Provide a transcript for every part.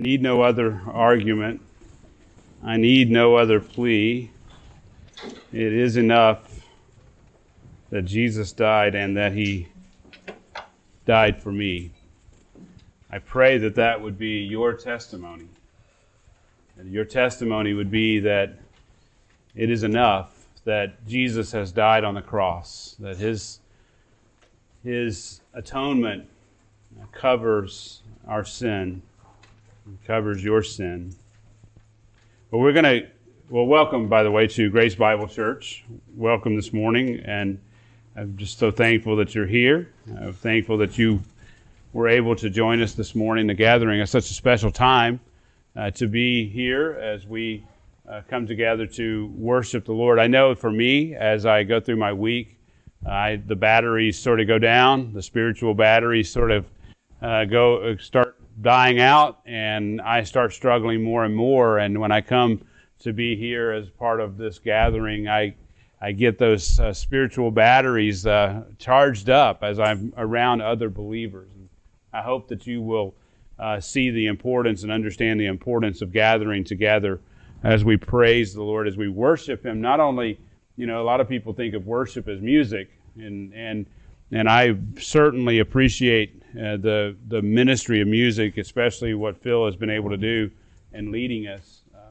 I need no other argument. I need no other plea. It is enough that Jesus died and that he died for me. I pray that that would be your testimony. Your testimony would be that it is enough that Jesus has died on the cross, that his, his atonement covers our sin covers your sin. Well, we're going to, well, welcome, by the way, to Grace Bible Church. Welcome this morning, and I'm just so thankful that you're here. I'm thankful that you were able to join us this morning, the gathering at such a special time uh, to be here as we uh, come together to worship the Lord. I know for me, as I go through my week, I, the batteries sort of go down, the spiritual batteries sort of uh, go uh, start dying out, and I start struggling more and more. And when I come to be here as part of this gathering, I I get those uh, spiritual batteries uh, charged up as I'm around other believers. And I hope that you will uh, see the importance and understand the importance of gathering together as we praise the Lord, as we worship Him. Not only, you know, a lot of people think of worship as music, and and and I certainly appreciate uh, the the ministry of music, especially what Phil has been able to do in leading us. Uh,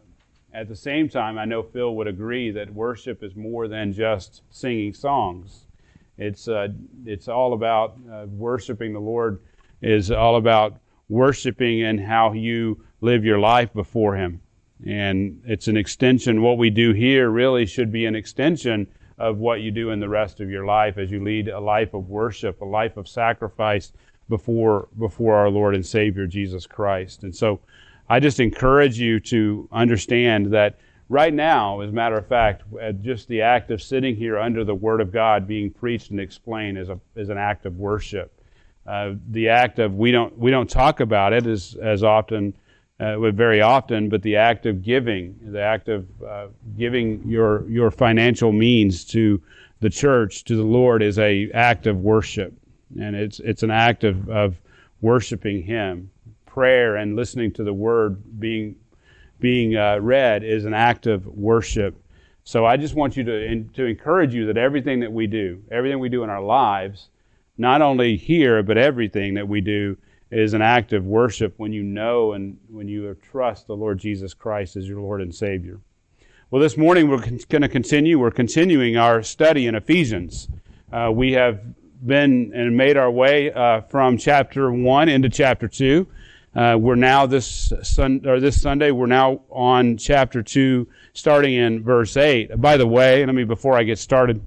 at the same time, I know Phil would agree that worship is more than just singing songs. It's uh, it's all about uh, worshiping the Lord. Is all about worshiping and how you live your life before Him. And it's an extension. What we do here really should be an extension of what you do in the rest of your life as you lead a life of worship, a life of sacrifice, before before our Lord and Savior Jesus Christ. And so I just encourage you to understand that right now, as a matter of fact, just the act of sitting here under the Word of God being preached and explained is, a, is an act of worship. Uh, the act of we don't we don't talk about it as as often, uh, very often, but the act of giving, the act of uh, giving your your financial means to the church to the Lord is a act of worship and it's it's an act of, of worshiping Him. Prayer and listening to the Word being being uh, read is an act of worship. So I just want you to in, to encourage you that everything that we do, everything we do in our lives, not only here but everything that we do is an act of worship when you know and when you trust the Lord Jesus Christ as your Lord and Savior. Well, this morning we're con- going to continue. We're continuing our study in Ephesians. Uh, we have been and made our way uh, from chapter one into chapter two. Uh, we're now this sun or this Sunday. We're now on chapter two, starting in verse eight. By the way, let me before I get started,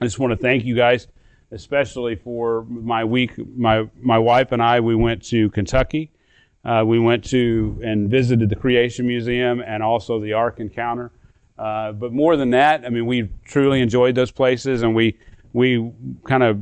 I just want to thank you guys, especially for my week. My my wife and I we went to Kentucky. Uh, we went to and visited the Creation Museum and also the Ark Encounter. Uh, but more than that, I mean, we truly enjoyed those places, and we we kind of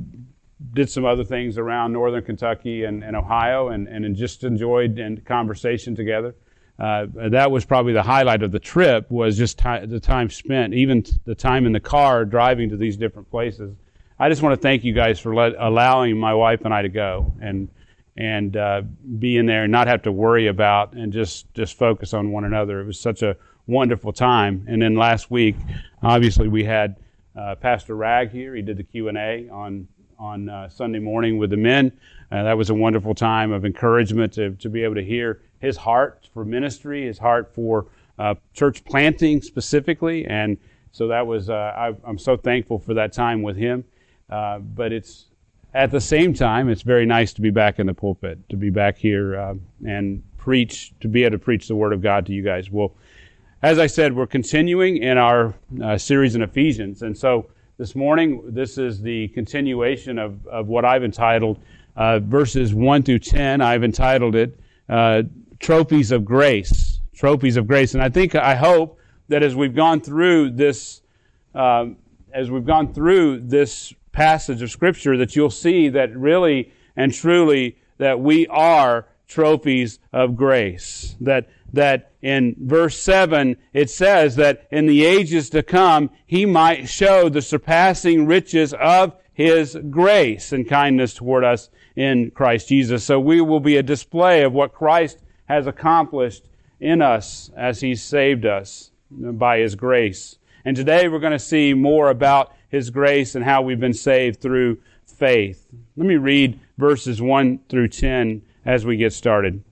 did some other things around northern Kentucky and, and Ohio and, and just enjoyed and conversation together. Uh, that was probably the highlight of the trip was just t- the time spent, even the time in the car driving to these different places. I just want to thank you guys for let, allowing my wife and I to go and and uh, be in there and not have to worry about and just just focus on one another. It was such a wonderful time. And then last week, obviously, we had uh, Pastor Rag here. He did the Q and A on on uh, Sunday morning with the men. Uh, that was a wonderful time of encouragement to, to be able to hear his heart for ministry, his heart for uh, church planting specifically, and so that was uh, I, am so thankful for that time with him. Uh, but it's at the same time, it's very nice to be back in the pulpit, to be back here and preach, to be able to preach the Word of God to you guys. Well as I said, we're continuing in our uh, series in Ephesians. And so this morning, this is the continuation of, of what I've entitled uh, verses 1 through 10. I've entitled it uh, Trophies of Grace. Trophies of Grace. And I think, I hope that as we've gone through this, um, as we've gone through this passage of Scripture, that you'll see that really and truly that we are trophies of grace. That that in verse 7 it says that in the ages to come he might show the surpassing riches of his grace and kindness toward us in Christ Jesus. So we will be a display of what Christ has accomplished in us as he saved us by His grace. And today we're going to see more about His grace and how we've been saved through faith. Let me read verses 1 through 10 as we get started.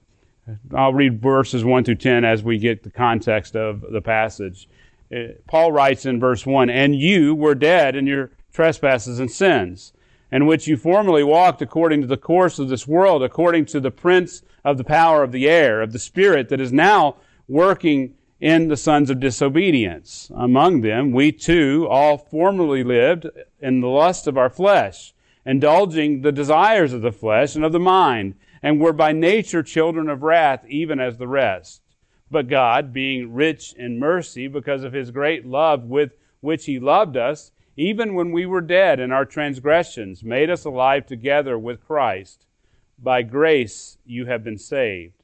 I'll read verses 1 through 10 as we get the context of the passage. Uh, Paul writes in verse 1 And you were dead in your trespasses and sins, in which you formerly walked according to the course of this world, according to the prince of the power of the air, of the spirit that is now working in the sons of disobedience. Among them, we too all formerly lived in the lust of our flesh, indulging the desires of the flesh and of the mind, and were by nature children of wrath, even as the rest. But God, being rich in mercy because of his great love with which he loved us, even when we were dead in our transgressions, made us alive together with Christ. By grace you have been saved.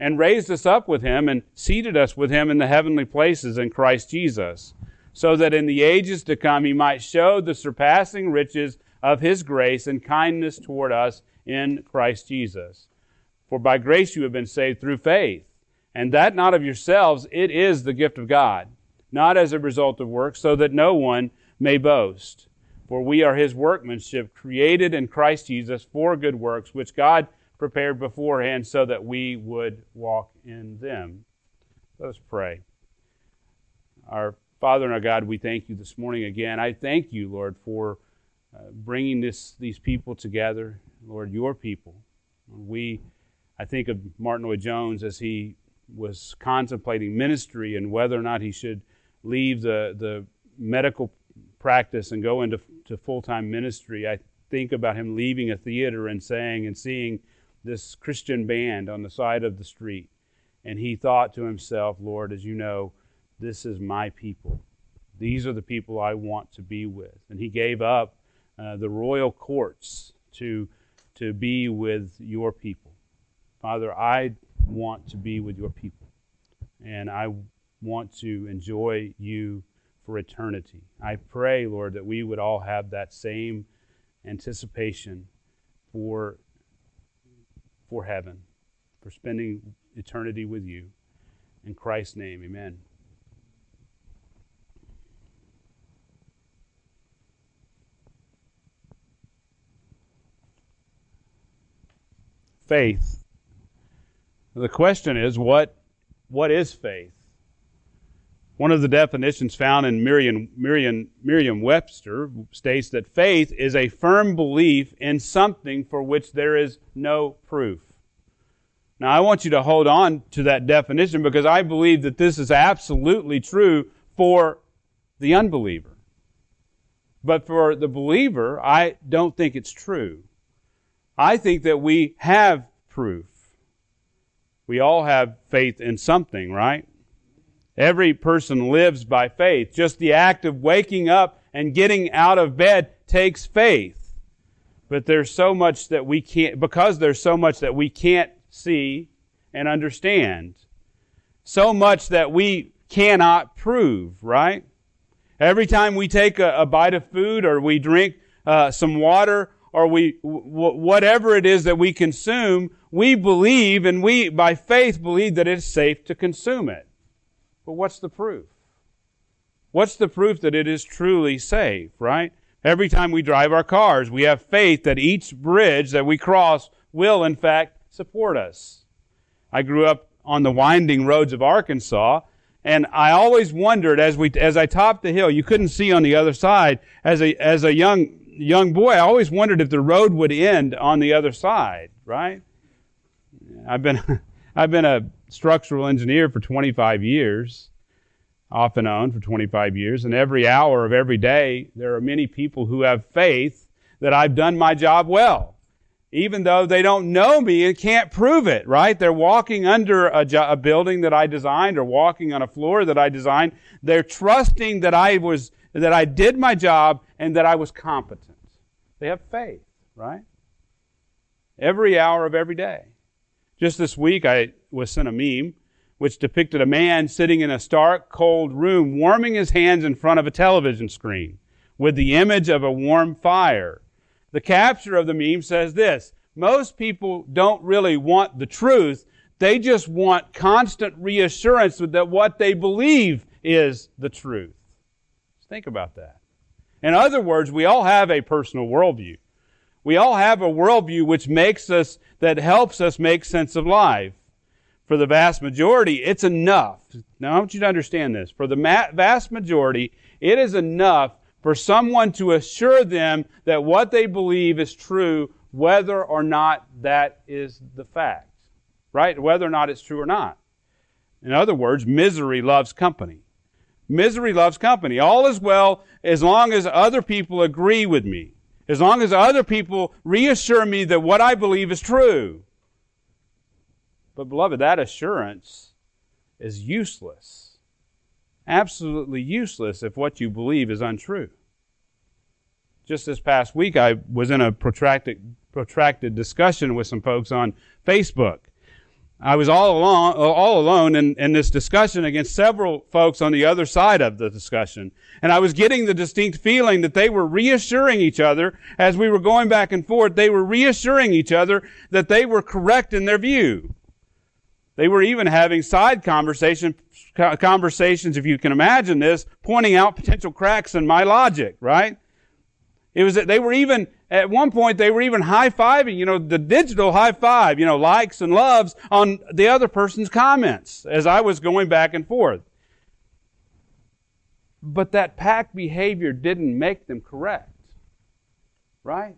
And raised us up with him and seated us with him in the heavenly places in Christ Jesus, so that in the ages to come he might show the surpassing riches of his grace and kindness toward us in Christ Jesus. For by grace you have been saved through faith and that not of yourselves, it is the gift of God, not as a result of works, so that no one may boast. For we are his workmanship, created in Christ Jesus for good works, which God prepared beforehand so that we would walk in them. Let us pray. Our Father and our God, we thank you this morning again. I thank you, Lord, for uh, bringing this, these people together, Lord, your people. We, I think of Martyn Lloyd-Jones as he was contemplating ministry and whether or not he should leave the, the medical practice and go into to full-time ministry, I think about him leaving a theater and saying and seeing this Christian band on the side of the street. And he thought to himself, Lord, as you know, this is my people. These are the people I want to be with. And he gave up uh, the royal courts to, to be with your people. Father, I want to be with your people. And I want to enjoy you for eternity. I pray, Lord, that we would all have that same anticipation for, for heaven, for spending eternity with you. In Christ's name, amen. Faith the question is, what, what is faith? One of the definitions found in Merriam, Merriam, Merriam Webster states that faith is a firm belief in something for which there is no proof. Now, I want you to hold on to that definition because I believe that this is absolutely true for the unbeliever. But for the believer, I don't think it's true. I think that we have proof. We all have faith in something, right? Every person lives by faith. Just the act of waking up and getting out of bed takes faith. But there's so much that we can't, because there's so much that we can't see and understand. So much that we cannot prove, right? Every time we take a, a bite of food or we drink uh, some water or we, whatever it is that we consume, we believe and we, by faith, believe that it's safe to consume it. But what's the proof? What's the proof that it is truly safe, right? Every time we drive our cars, we have faith that each bridge that we cross will, in fact, support us. I grew up on the winding roads of Arkansas, and I always wondered as we as I topped the hill, you couldn't see on the other side. As a as a young young boy, I always wondered if the road would end on the other side, right? I've been, I've been a structural engineer for 25 years, off and on for 25 years, and every hour of every day, there are many people who have faith that I've done my job well. Even though they don't know me and can't prove it, right? They're walking under a, jo- a building that I designed or walking on a floor that I designed. They're trusting that I was, that I did my job and that I was competent. They have faith, right? Every hour of every day. Just this week, I was sent a meme which depicted a man sitting in a stark, cold room warming his hands in front of a television screen with the image of a warm fire. The capture of the meme says this Most people don't really want the truth, They just want constant reassurance that what they believe is the truth. Think about that. In other words, we all have a personal worldview. We all have a worldview which makes us, that helps us make sense of life. For the vast majority, it's enough. Now, I want you to understand this. For the ma- vast majority, it is enough for someone to assure them that what they believe is true, whether or not that is the fact. Right? Whether or not it's true or not. In other words, misery loves company. Misery loves company. All is well as long as other people agree with me. As long as other people reassure me that what I believe is true. But, beloved, that assurance is useless. Absolutely useless if what you believe is untrue. Just this past week, I was in a protracted, protracted discussion with some folks on Facebook. I was all alone, all alone in, in this discussion against several folks on the other side of the discussion. And I was getting the distinct feeling that they were reassuring each other as we were going back and forth. They were reassuring each other that they were correct in their view. They were even having side conversation, conversations, if you can imagine this, pointing out potential cracks in my logic, right? It was that they were even at one point, they were even high fiving, you know, the digital high five, you know, likes and loves on the other person's comments as I was going back and forth. But that pack behavior didn't make them correct. Right?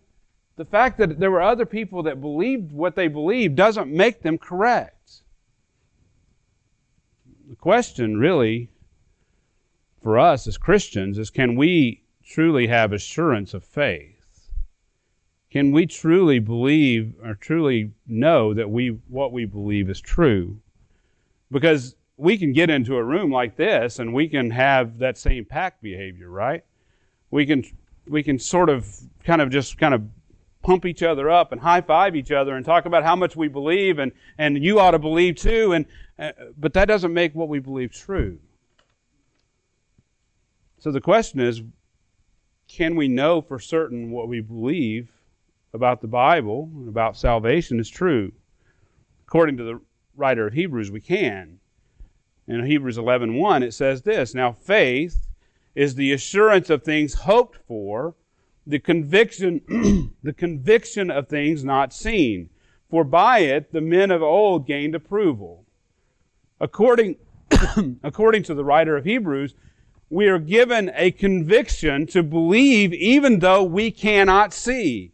The fact that there were other people that believed what they believed doesn't make them correct. The question, really, for us as Christians is can we truly have assurance of faith? Can we truly believe or truly know that we what we believe is true? Because we can get into a room like this and we can have that same pack behavior, right? We can we can sort of kind of just kind of pump each other up and high five each other and talk about how much we believe and and you ought to believe too and uh, but that doesn't make what we believe true. So the question is can we know for certain what we believe about the Bible and about salvation is true. According to the writer of Hebrews, we can. In Hebrews 11:1 it says this, "Now faith is the assurance of things hoped for, the conviction the conviction of things not seen, for by it the men of old gained approval." According according to the writer of Hebrews, we are given a conviction to believe even though we cannot see.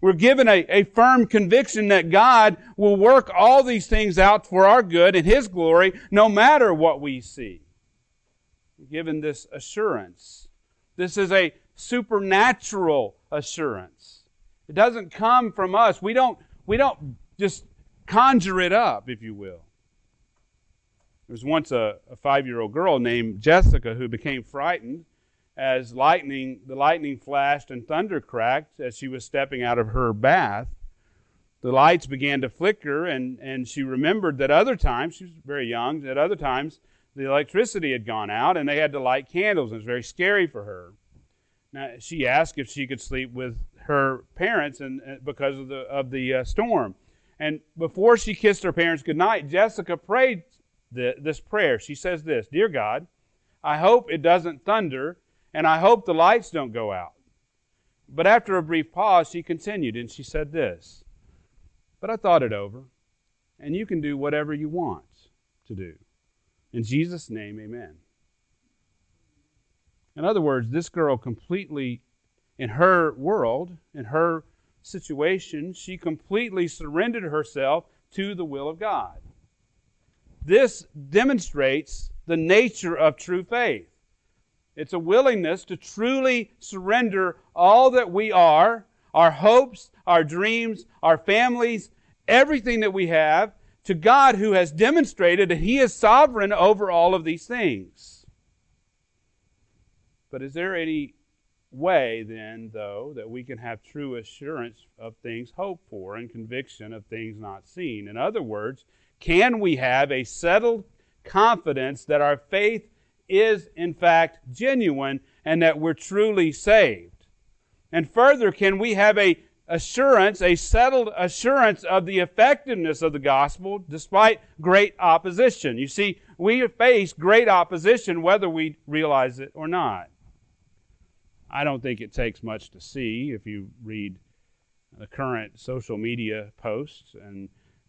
We're given a, a firm conviction that God will work all these things out for our good and His glory, no matter what we see. We're given this assurance. This is a supernatural assurance. It doesn't come from us. We don't, we don't just conjure it up, if you will. There was once a, a five year old girl named Jessica who became frightened as lightning, the lightning flashed and thunder cracked as she was stepping out of her bath. The lights began to flicker, and, and she remembered that other times, she was very young, that other times the electricity had gone out and they had to light candles, it was very scary for her. Now, she asked if she could sleep with her parents and, uh, because of the, of the uh, storm. And before she kissed her parents goodnight, Jessica prayed the, this prayer. She says this Dear God, I hope it doesn't thunder and I hope the lights don't go out. But after a brief pause, she continued and she said this But I thought it over, and you can do whatever you want to do. In Jesus' name, amen. In other words, this girl completely, in her world, in her situation, she completely surrendered herself to the will of God. This demonstrates the nature of true faith. It's a willingness to truly surrender all that we are, our hopes, our dreams, our families, everything that we have, to God who has demonstrated that He is sovereign over all of these things. But is there any way, then, though, that we can have true assurance of things hoped for and conviction of things not seen? In other words, can we have a settled confidence that our faith is in fact genuine and that we're truly saved? And further, can we have a, assurance, a settled assurance of the effectiveness of the gospel despite great opposition. You see, we face great opposition whether we realize it or not. I don't think it takes much to see if you read the current social media posts and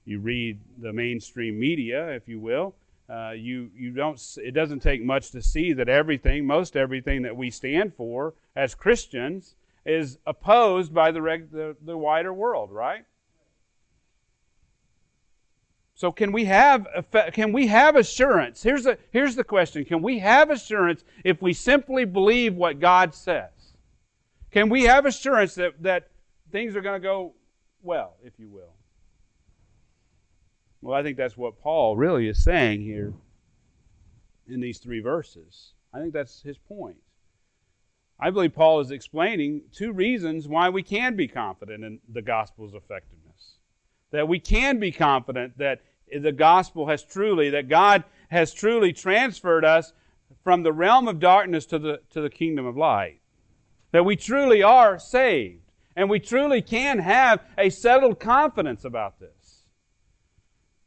you read the mainstream media, if you will. Uh, you you don't. It doesn't take much to see that everything, most everything that we stand for as Christians, is opposed by the, reg, the, the wider world, right? So can we have can we have assurance? Here's the here's the question. Can we have assurance if we simply believe what God says? Can we have assurance that, that things are going to go well, if you will? Well, I think that's what Paul really is saying here in these three verses. I think that's his point. I believe Paul is explaining two reasons why we can be confident in the gospel's effectiveness. That we can be confident that the gospel has truly, that God has truly transferred us from the realm of darkness to the, to the kingdom of light. That we truly are saved. And we truly can have a settled confidence about this.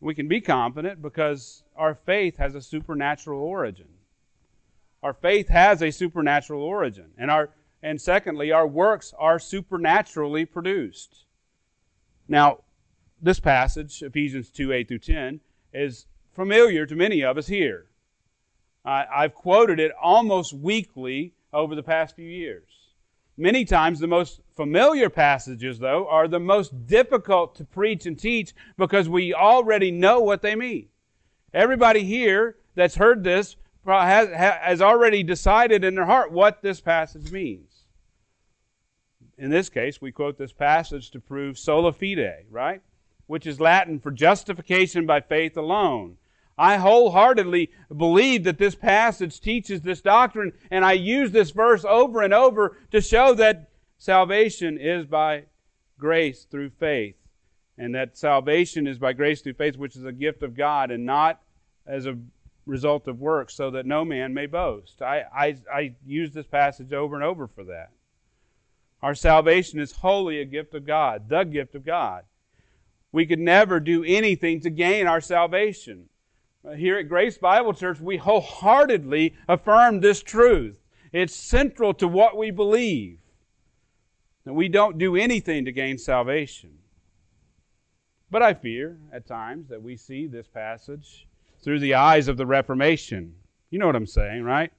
We can be confident because our faith has a supernatural origin. Our faith has a supernatural origin. And our and secondly, our works are supernaturally produced. Now, this passage, Ephesians 2 8 through 10, is familiar to many of us here. I've quoted it almost weekly over the past few years. Many times, the most familiar passages, though, are the most difficult to preach and teach because we already know what they mean. Everybody here that's heard this has, has already decided in their heart what this passage means. In this case, we quote this passage to prove sola fide, right? Which is Latin for justification by faith alone. I wholeheartedly believe that this passage teaches this doctrine, and I use this verse over and over to show that salvation is by grace through faith, and that salvation is by grace through faith, which is a gift of God, and not as a result of works, so that no man may boast. I, I, I use this passage over and over for that. Our salvation is wholly a gift of God, the gift of God. We could never do anything to gain our salvation. Here at Grace Bible Church, we wholeheartedly affirm this truth. It's central to what we believe. That we don't do anything to gain salvation. But I fear at times that we see this passage through the eyes of the Reformation. You know what I'm saying, right?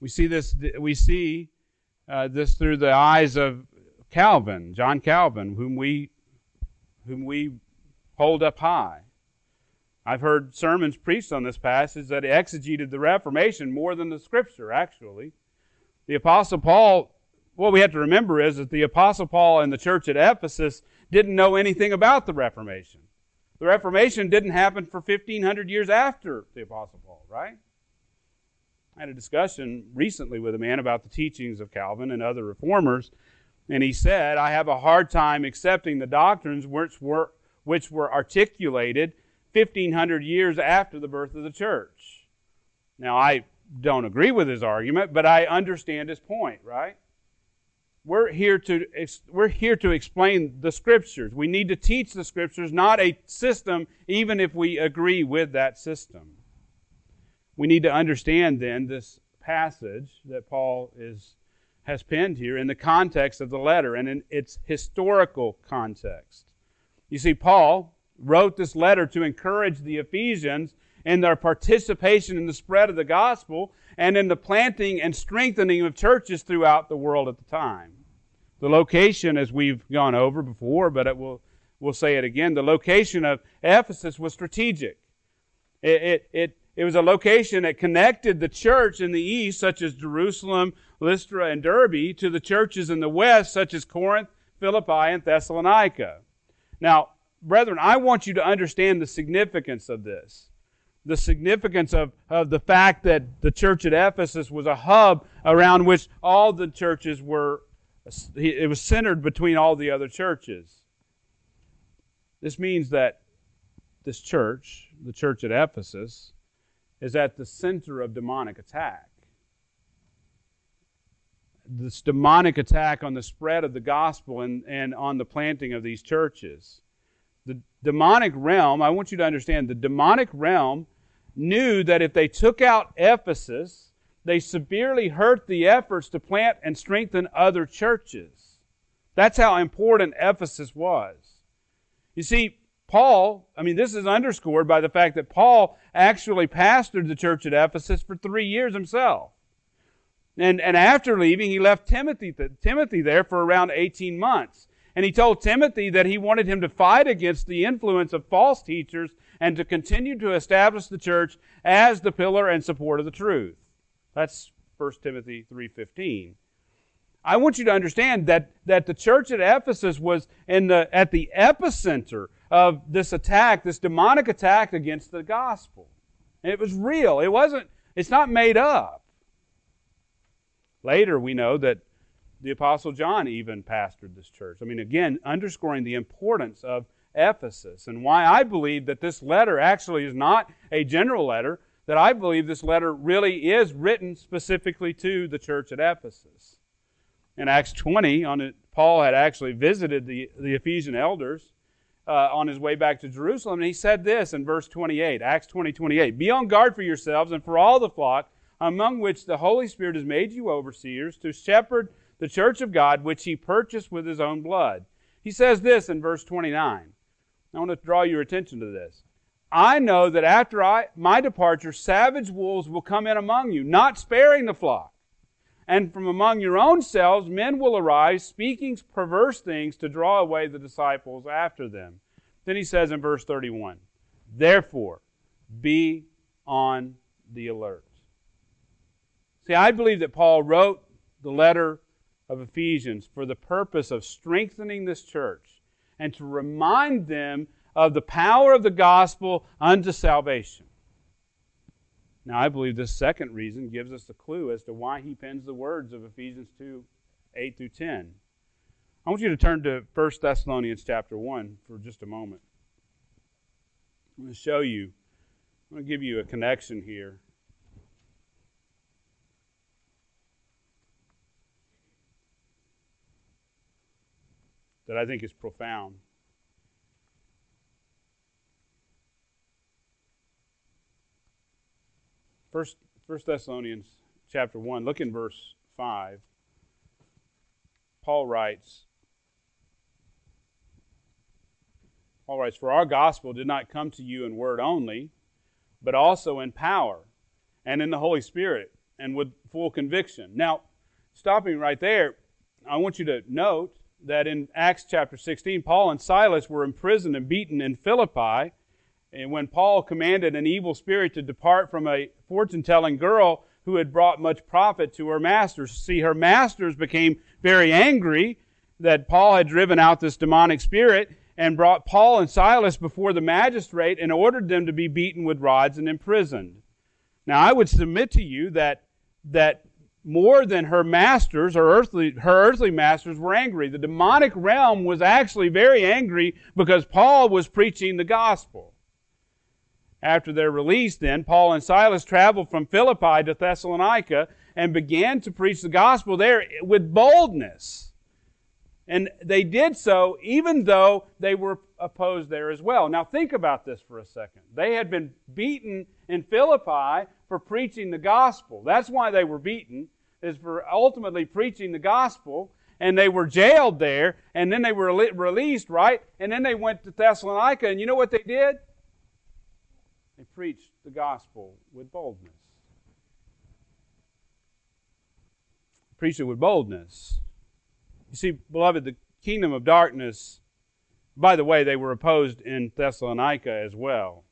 We see this. We see uh, this through the eyes of Calvin, John Calvin, whom we whom we hold up high. I've heard sermons preached on this passage that exegeted the Reformation more than the Scripture. Actually, the Apostle Paul. What we have to remember is that the Apostle Paul and the church at Ephesus didn't know anything about the Reformation. The Reformation didn't happen for 1,500 years after the Apostle Paul, right? I had a discussion recently with a man about the teachings of Calvin and other reformers, and he said, I have a hard time accepting the doctrines which were, which were articulated 1,500 years after the birth of the church. Now, I don't agree with his argument, but I understand his point, right? we're here to we're here to explain the scriptures. We need to teach the scriptures, not a system, even if we agree with that system. We need to understand then this passage that Paul is has penned here in the context of the letter and in its historical context. You see, Paul wrote this letter to encourage the Ephesians in their participation in the spread of the gospel and in the planting and strengthening of churches throughout the world at the time. The location, as we've gone over before, but it will, we'll say it again, the location of Ephesus was strategic. It, it, it, it was a location that connected the church in the east, such as Jerusalem, Lystra, and Derbe, to the churches in the west, such as Corinth, Philippi, and Thessalonica. Now, brethren, I want you to understand the significance of this. The significance of, of the fact that the church at Ephesus was a hub around which all the churches were it was centered between all the other churches. This means that this church, the church at Ephesus, is at the center of demonic attack. this demonic attack on the spread of the gospel and, and on the planting of these churches. Demonic realm, I want you to understand, the demonic realm knew that if they took out Ephesus, they severely hurt the efforts to plant and strengthen other churches. That's how important Ephesus was. You see, Paul, I mean, this is underscored by the fact that Paul actually pastored the church at Ephesus for three years himself. And, and after leaving, he left Timothy, Timothy there for around 18 months. And he told Timothy that he wanted him to fight against the influence of false teachers and to continue to establish the church as the pillar and support of the truth. That's 1 Timothy 3:15. I want you to understand that, that the church at Ephesus was in the, at the epicenter of this attack, this demonic attack against the gospel. And it was real. It wasn't, it's not made up. Later, we know that the Apostle John even pastored this church. I mean, again, underscoring the importance of Ephesus and why I believe that this letter actually is not a general letter, that I believe this letter really is written specifically to the church at Ephesus. In Acts 20, on it, Paul had actually visited the, the Ephesian elders uh, on his way back to Jerusalem, and he said this in verse 28, Acts 20, 28. Be on guard for yourselves and for all the flock among which the Holy Spirit has made you overseers to shepherd the church of God, which he purchased with his own blood. He says this in verse 29. I want to draw your attention to this. I know that after I, my departure, savage wolves will come in among you, not sparing the flock. And from among your own selves, men will arise, speaking perverse things to draw away the disciples after them. Then he says in verse 31 Therefore, be on the alert. See, I believe that Paul wrote the letter of Ephesians for the purpose of strengthening this church and to remind them of the power of the gospel unto salvation. Now, I believe this second reason gives us a clue as to why he pens the words of Ephesians 2 8 through 10. I want you to turn to 1 Thessalonians chapter 1 for just a moment. I'm going to show you, I'm going to give you a connection here that I think is profound. First, First Thessalonians chapter 1, look in verse 5. Paul writes, Paul writes, For our gospel did not come to you in word only, but also in power and in the Holy Spirit and with full conviction. Now, stopping right there, I want you to note that in Acts chapter 16, Paul and Silas were imprisoned and beaten in Philippi. And when Paul commanded an evil spirit to depart from a fortune telling girl who had brought much profit to her masters, see, her masters became very angry that Paul had driven out this demonic spirit and brought Paul and Silas before the magistrate and ordered them to be beaten with rods and imprisoned. Now, I would submit to you that, that more than her masters, her earthly, her earthly masters were angry. The demonic realm was actually very angry because Paul was preaching the gospel. After their release, then, Paul and Silas traveled from Philippi to Thessalonica and began to preach the gospel there with boldness. And they did so even though they were opposed there as well. Now, think about this for a second. They had been beaten in Philippi for preaching the gospel. That's why they were beaten is for ultimately preaching the gospel. And they were jailed there, and then they were released, right? And then they went to Thessalonica, and you know what they did? They preached the gospel with boldness. Preached it with boldness. You see, beloved, the kingdom of darkness, by the way, they were opposed in Thessalonica as well.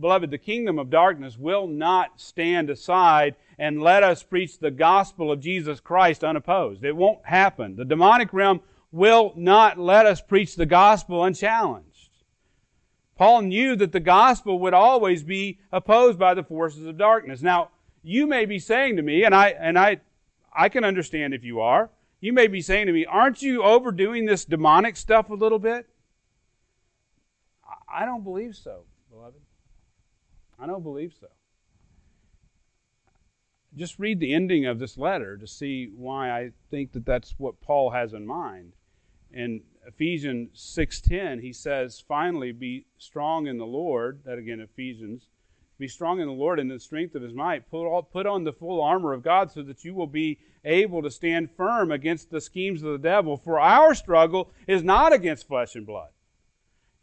Beloved, the kingdom of darkness will not stand aside and let us preach the gospel of Jesus Christ unopposed. It won't happen. The demonic realm will not let us preach the gospel unchallenged. Paul knew that the gospel would always be opposed by the forces of darkness. Now, you may be saying to me, and I and I I can understand if you are, you may be saying to me, aren't you overdoing this demonic stuff a little bit? I don't believe so, beloved. I don't believe so just read the ending of this letter to see why I think that that's what Paul has in mind. In Ephesians 6:10, he says, "Finally be strong in the Lord." That again Ephesians be strong in the Lord and the strength of his might. Put, all, put on the full armor of God so that you will be able to stand firm against the schemes of the devil. For our struggle is not against flesh and blood.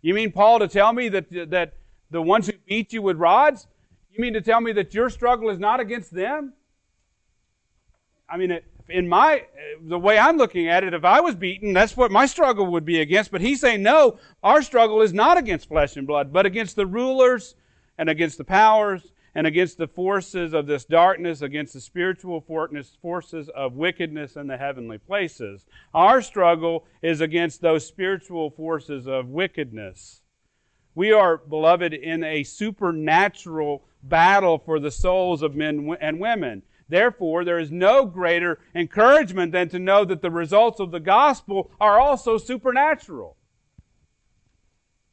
You mean, Paul, to tell me that, that the ones who beat you with rods, you mean to tell me that your struggle is not against them? I mean, in my the way I'm looking at it, if I was beaten, that's what my struggle would be against. But he's saying, no, our struggle is not against flesh and blood, but against the rulers and against the powers and against the forces of this darkness, against the spiritual forces of wickedness in the heavenly places. Our struggle is against those spiritual forces of wickedness. We are, beloved, in a supernatural battle for the souls of men and women. Therefore, there is no greater encouragement than to know that the results of the gospel are also supernatural.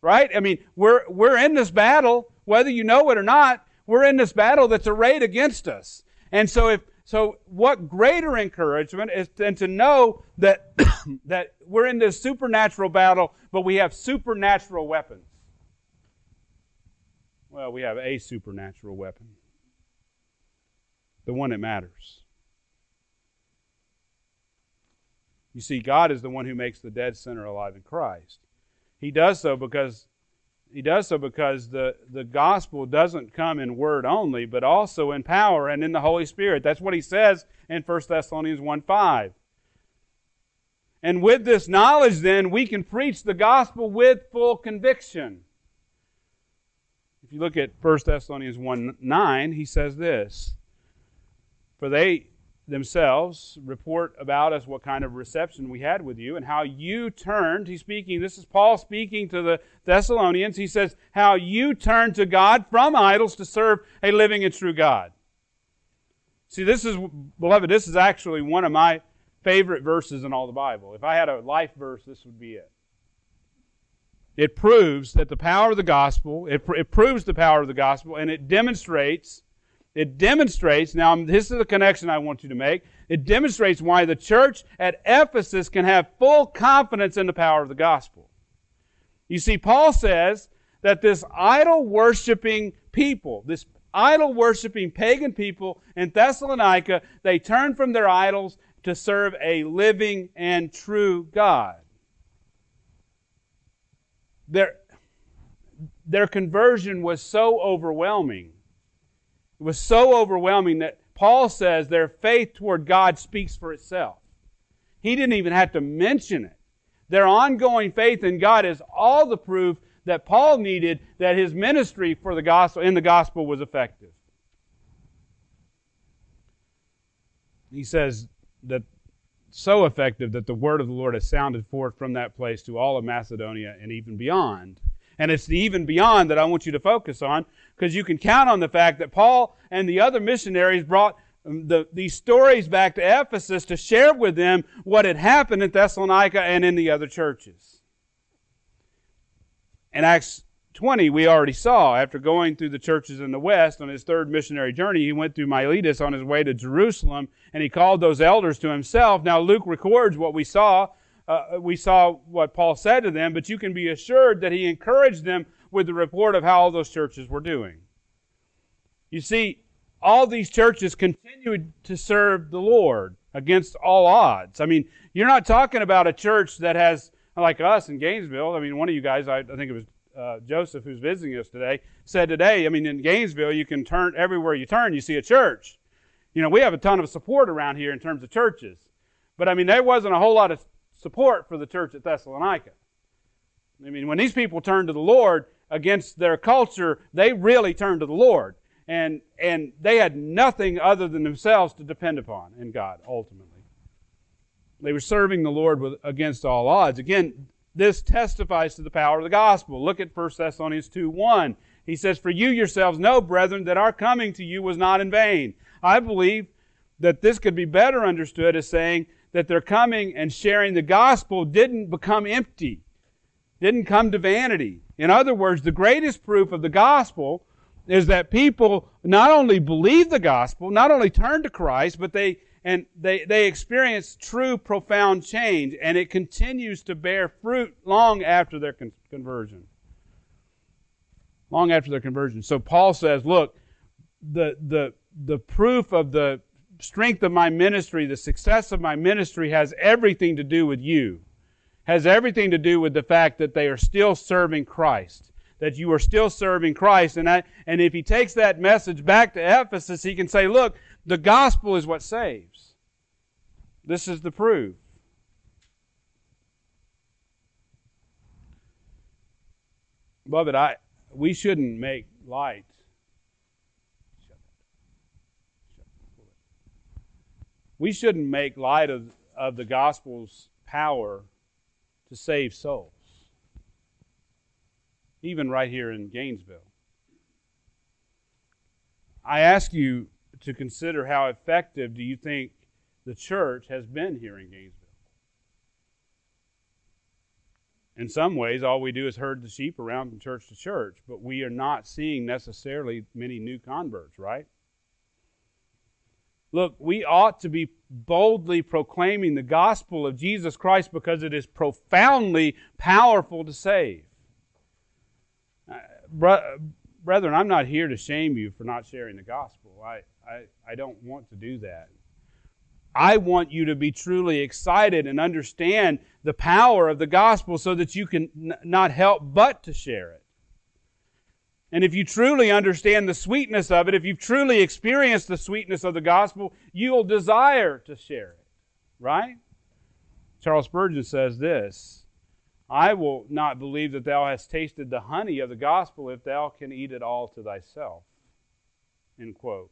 Right? I mean, we're, we're in this battle, whether you know it or not, we're in this battle that's arrayed against us. And so if so what greater encouragement is than to know that that we're in this supernatural battle, but we have supernatural weapons. Well, we have a supernatural weapon. The one that matters. You see, God is the one who makes the dead sinner alive in Christ. He does so because he does so because the, the gospel doesn't come in word only, but also in power and in the Holy Spirit. That's what he says in 1 Thessalonians 1 5. And with this knowledge, then, we can preach the gospel with full conviction. You look at 1 Thessalonians 1 9, he says this For they themselves report about us what kind of reception we had with you and how you turned. He's speaking, this is Paul speaking to the Thessalonians. He says, How you turned to God from idols to serve a living and true God. See, this is, beloved, this is actually one of my favorite verses in all the Bible. If I had a life verse, this would be it. It proves that the power of the gospel, it, it proves the power of the gospel, and it demonstrates it demonstrates, now this is the connection I want you to make. It demonstrates why the church at Ephesus can have full confidence in the power of the gospel. You see, Paul says that this idol worshiping people, this idol worshiping pagan people in Thessalonica, they turned from their idols to serve a living and true God. Their, their conversion was so overwhelming it was so overwhelming that Paul says their faith toward God speaks for itself. He didn't even have to mention it. Their ongoing faith in God is all the proof that Paul needed that his ministry for the gospel in the gospel was effective. He says that so effective that the word of the Lord has sounded forth from that place to all of Macedonia and even beyond. And it's the even beyond that I want you to focus on because you can count on the fact that Paul and the other missionaries brought um, the, these stories back to Ephesus to share with them what had happened in Thessalonica and in the other churches. In Acts 20, we already saw, after going through the churches in the West on his third missionary journey, he went through Miletus on his way to Jerusalem, and he called those elders to himself. Now, Luke records what we saw uh, we saw what Paul said to them, but you can be assured that he encouraged them with the report of how all those churches were doing. You see, all these churches continued to serve the Lord against all odds. I mean, you're not talking about a church that has, like us in Gainesville. I mean, one of you guys, I, I think it was uh, Joseph who's visiting us today, said today, I mean, in Gainesville, you can turn everywhere you turn, you see a church. You know, we have a ton of support around here in terms of churches. But I mean, there wasn't a whole lot of support for the church at Thessalonica. I mean, when these people turned to the Lord against their culture, they really turned to the Lord. And, and they had nothing other than themselves to depend upon in God, ultimately. They were serving the Lord with, against all odds. Again, this testifies to the power of the gospel. Look at 1 Thessalonians 2 1. He says, For you yourselves know, brethren, that our coming to you was not in vain. I believe that this could be better understood as saying that their coming and sharing the gospel didn't become empty, didn't come to vanity. In other words, the greatest proof of the gospel is that people not only believe the gospel, not only turn to Christ, but they and they, they experience true profound change and it continues to bear fruit long after their con- conversion. Long after their conversion. So paul says look the the the proof of the strength of my ministry the success of my ministry has everything to do with you. Has everything to do with the fact that they are still serving christ that you are still serving christ and I, and if he takes that message back to ephesus he can say look the gospel is what saves. This is the proof. Beloved, I we shouldn't make light. We shouldn't make light of, of the gospel's power to save souls. Even right here in Gainesville. I ask you to consider how effective do you think the church has been here in Gainesville? In some ways, all we do is herd the sheep around from church to church, but we are not seeing necessarily many new converts, right? Look, we ought to be boldly proclaiming the gospel of Jesus Christ because it is profoundly powerful to save. Brethren, I'm not here to shame you for not sharing the gospel. I, I, I don't want to do that. I want you to be truly excited and understand the power of the gospel so that you can n- not help but to share it. And if you truly understand the sweetness of it, if you've truly experienced the sweetness of the gospel, you'll desire to share it. Right? Charles Spurgeon says this I will not believe that thou hast tasted the honey of the gospel if thou can eat it all to thyself. End quote.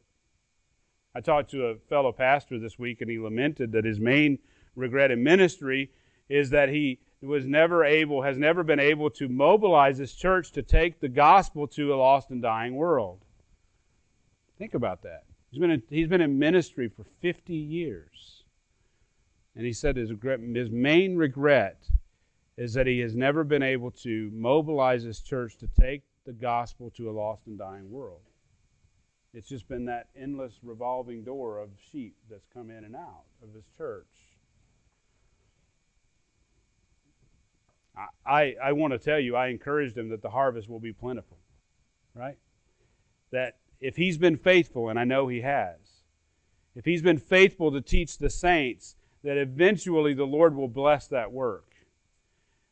I talked to a fellow pastor this week, and he lamented that his main regret in ministry is that he was never able, has never been able to mobilize his church to take the gospel to a lost and dying world. Think about that. He's been in, he's been in ministry for 50 years. And he said his, regret, his main regret is that he has never been able to mobilize his church to take the gospel to a lost and dying world. It's just been that endless revolving door of sheep that's come in and out of his church. I, I, I want to tell you, I encouraged him that the harvest will be plentiful, right? That if he's been faithful, and I know he has, if he's been faithful to teach the saints, that eventually the Lord will bless that work.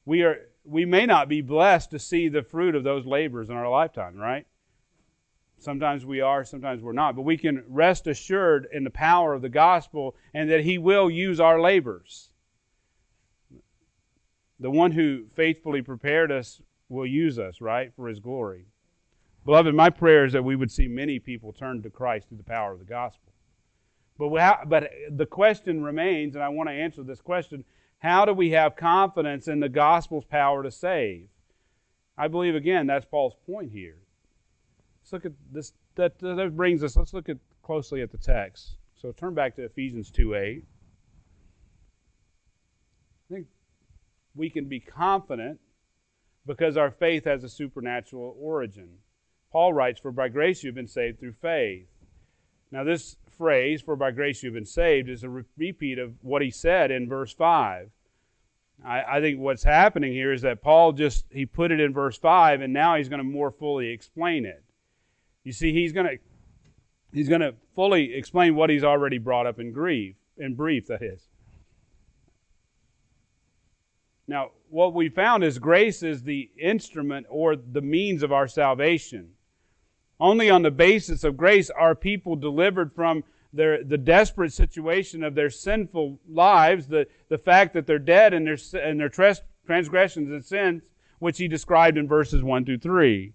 We are we may not be blessed to see the fruit of those labors in our lifetime, right? Sometimes we are, sometimes we're not. But we can rest assured in the power of the gospel and that He will use our labors. The one who faithfully prepared us will use us, right, for His glory. Beloved, my prayer is that we would see many people turn to Christ through the power of the gospel. But, but the question remains, and I want to answer this question how do we have confidence in the gospel's power to save? I believe, again, that's Paul's point here. Let's look at this. That, that brings us, let's look at closely at the text. So turn back to Ephesians 2 8. I think we can be confident because our faith has a supernatural origin. Paul writes, For by grace you've been saved through faith. Now, this phrase, for by grace you've been saved, is a repeat of what he said in verse 5. I, I, think what's happening here is that Paul just, he put it in verse 5, and now he's going to more fully explain it. You see, he's going to he's going to fully explain what he's already brought up in grief, in brief, that is. Now, what we found is grace is the instrument or the means of our salvation. Only on the basis of grace are people delivered from their, the desperate situation of their sinful lives, the, the fact that they're dead in their, their transgressions and sins, which he described in verses 1 through 3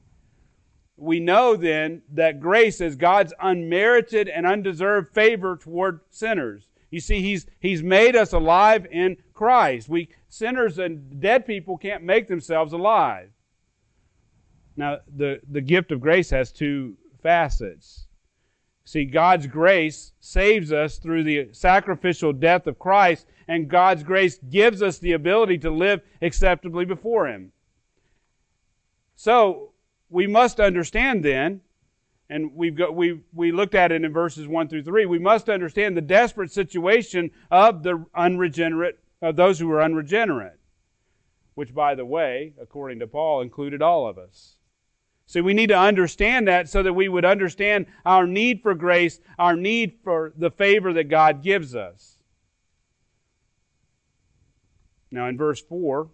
we know then that grace is God's unmerited and undeserved favor toward sinners. You see, He's, he's made us alive in Christ. We sinners and dead people can't make themselves alive. Now, the, the gift of grace has two facets. See, God's grace saves us through the sacrificial death of Christ, and God's grace gives us the ability to live acceptably before Him. So, we must understand then and we've got we we looked at it in verses one through three. We must understand the desperate situation of the unregenerate of those who are unregenerate, which, by the way, according to Paul, included all of us. So we need to understand that so that we would understand our need for grace, our need for the favor that God gives us. Now, in verse 4,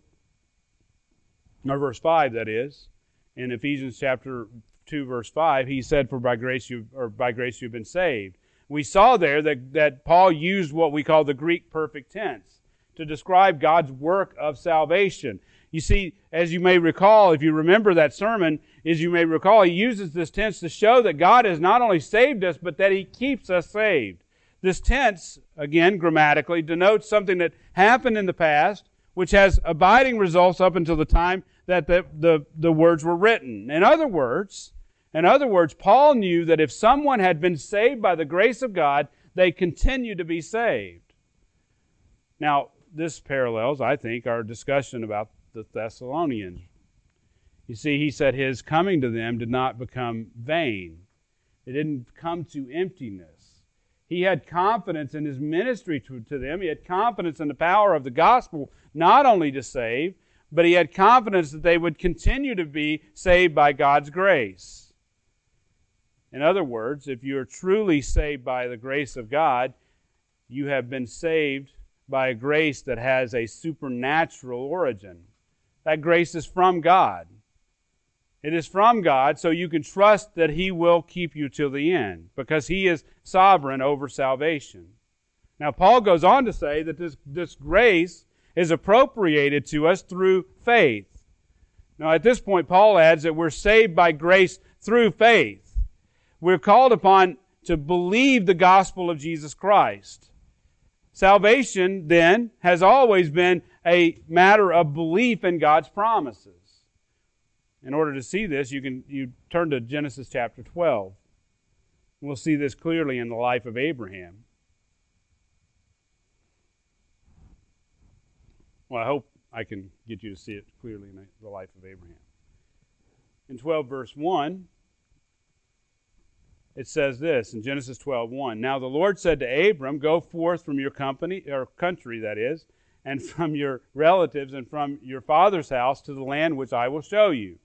or verse 5, that is, in Ephesians chapter 2, verse 5, he said, For by grace you or by grace you've been saved. We saw there that, that Paul used what we call the Greek perfect tense to describe God's work of salvation. You see, as you may recall, if you remember that sermon, as you may recall, he uses this tense to show that God has not only saved us, but that he keeps us saved. This tense, again, grammatically, denotes something that happened in the past, which has abiding results up until the time that the, the, the words were written. In other words, in other words, Paul knew that if someone had been saved by the grace of God, they continue to be saved. Now, this parallels, I think, our discussion about the Thessalonians. You see, he said his coming to them did not become vain, it didn't come to emptiness. He had confidence in his ministry to, to them. He had confidence in the power of the gospel, not only to save, but he had confidence that they would continue to be saved by God's grace. In other words, if you are truly saved by the grace of God, you have been saved by a grace that has a supernatural origin. That grace is from God. It is from God, so you can trust that He will keep you till the end because He is sovereign over salvation. Now, Paul goes on to say that this, this grace is appropriated to us through faith. Now, at this point, Paul adds that we're saved by grace through faith. We're called upon to believe the gospel of Jesus Christ. Salvation, then, has always been a matter of belief in God's promises. In order to see this, you can you turn to Genesis chapter 12. We'll see this clearly in the life of Abraham. Well, I hope I can get you to see it clearly in the life of Abraham. In 12 verse 1, it says this in Genesis 12:1. Now the Lord said to Abram, Go forth from your company or country, that is, and from your relatives and from your father's house to the land which I will show you.